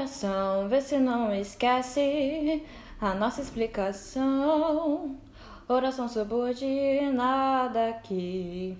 Oração, vê se não esquece a nossa explicação. Oração subordinada aqui.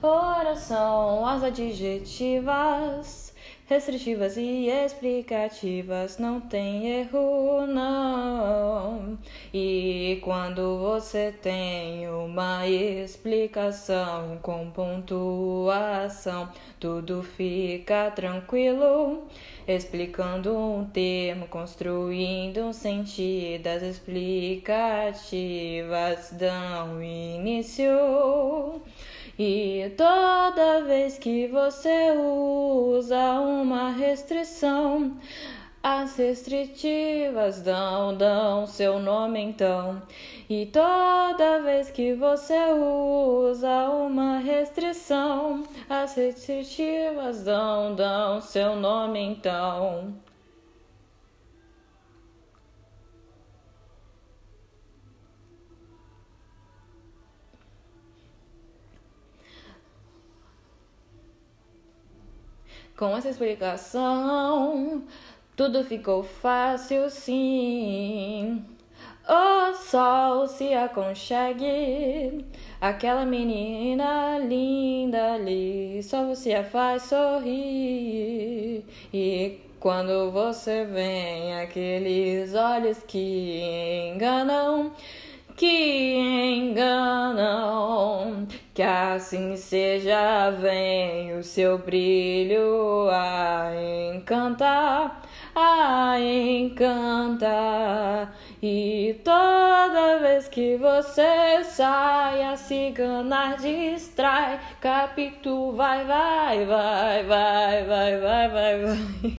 Oração, as adjetivas, restritivas e explicativas, não tem erro, não. E quando você tem uma explicação com pontuação, tudo fica tranquilo. Explicando um termo, construindo um sentido, as explicativas dão início. E toda vez que você usa uma restrição, as restritivas dão, dão seu nome então. E toda vez que você usa uma restrição, as restritivas dão, dão seu nome então. Com essa explicação, tudo ficou fácil sim. O sol se aconchegue, aquela menina linda ali, só você a faz sorrir. E quando você vem, aqueles olhos que enganam, que. Que assim seja, vem o seu brilho a encantar, a encantar. E toda vez que você sai, a cigana distrai. Capitu vai, vai, vai, vai, vai, vai, vai, vai.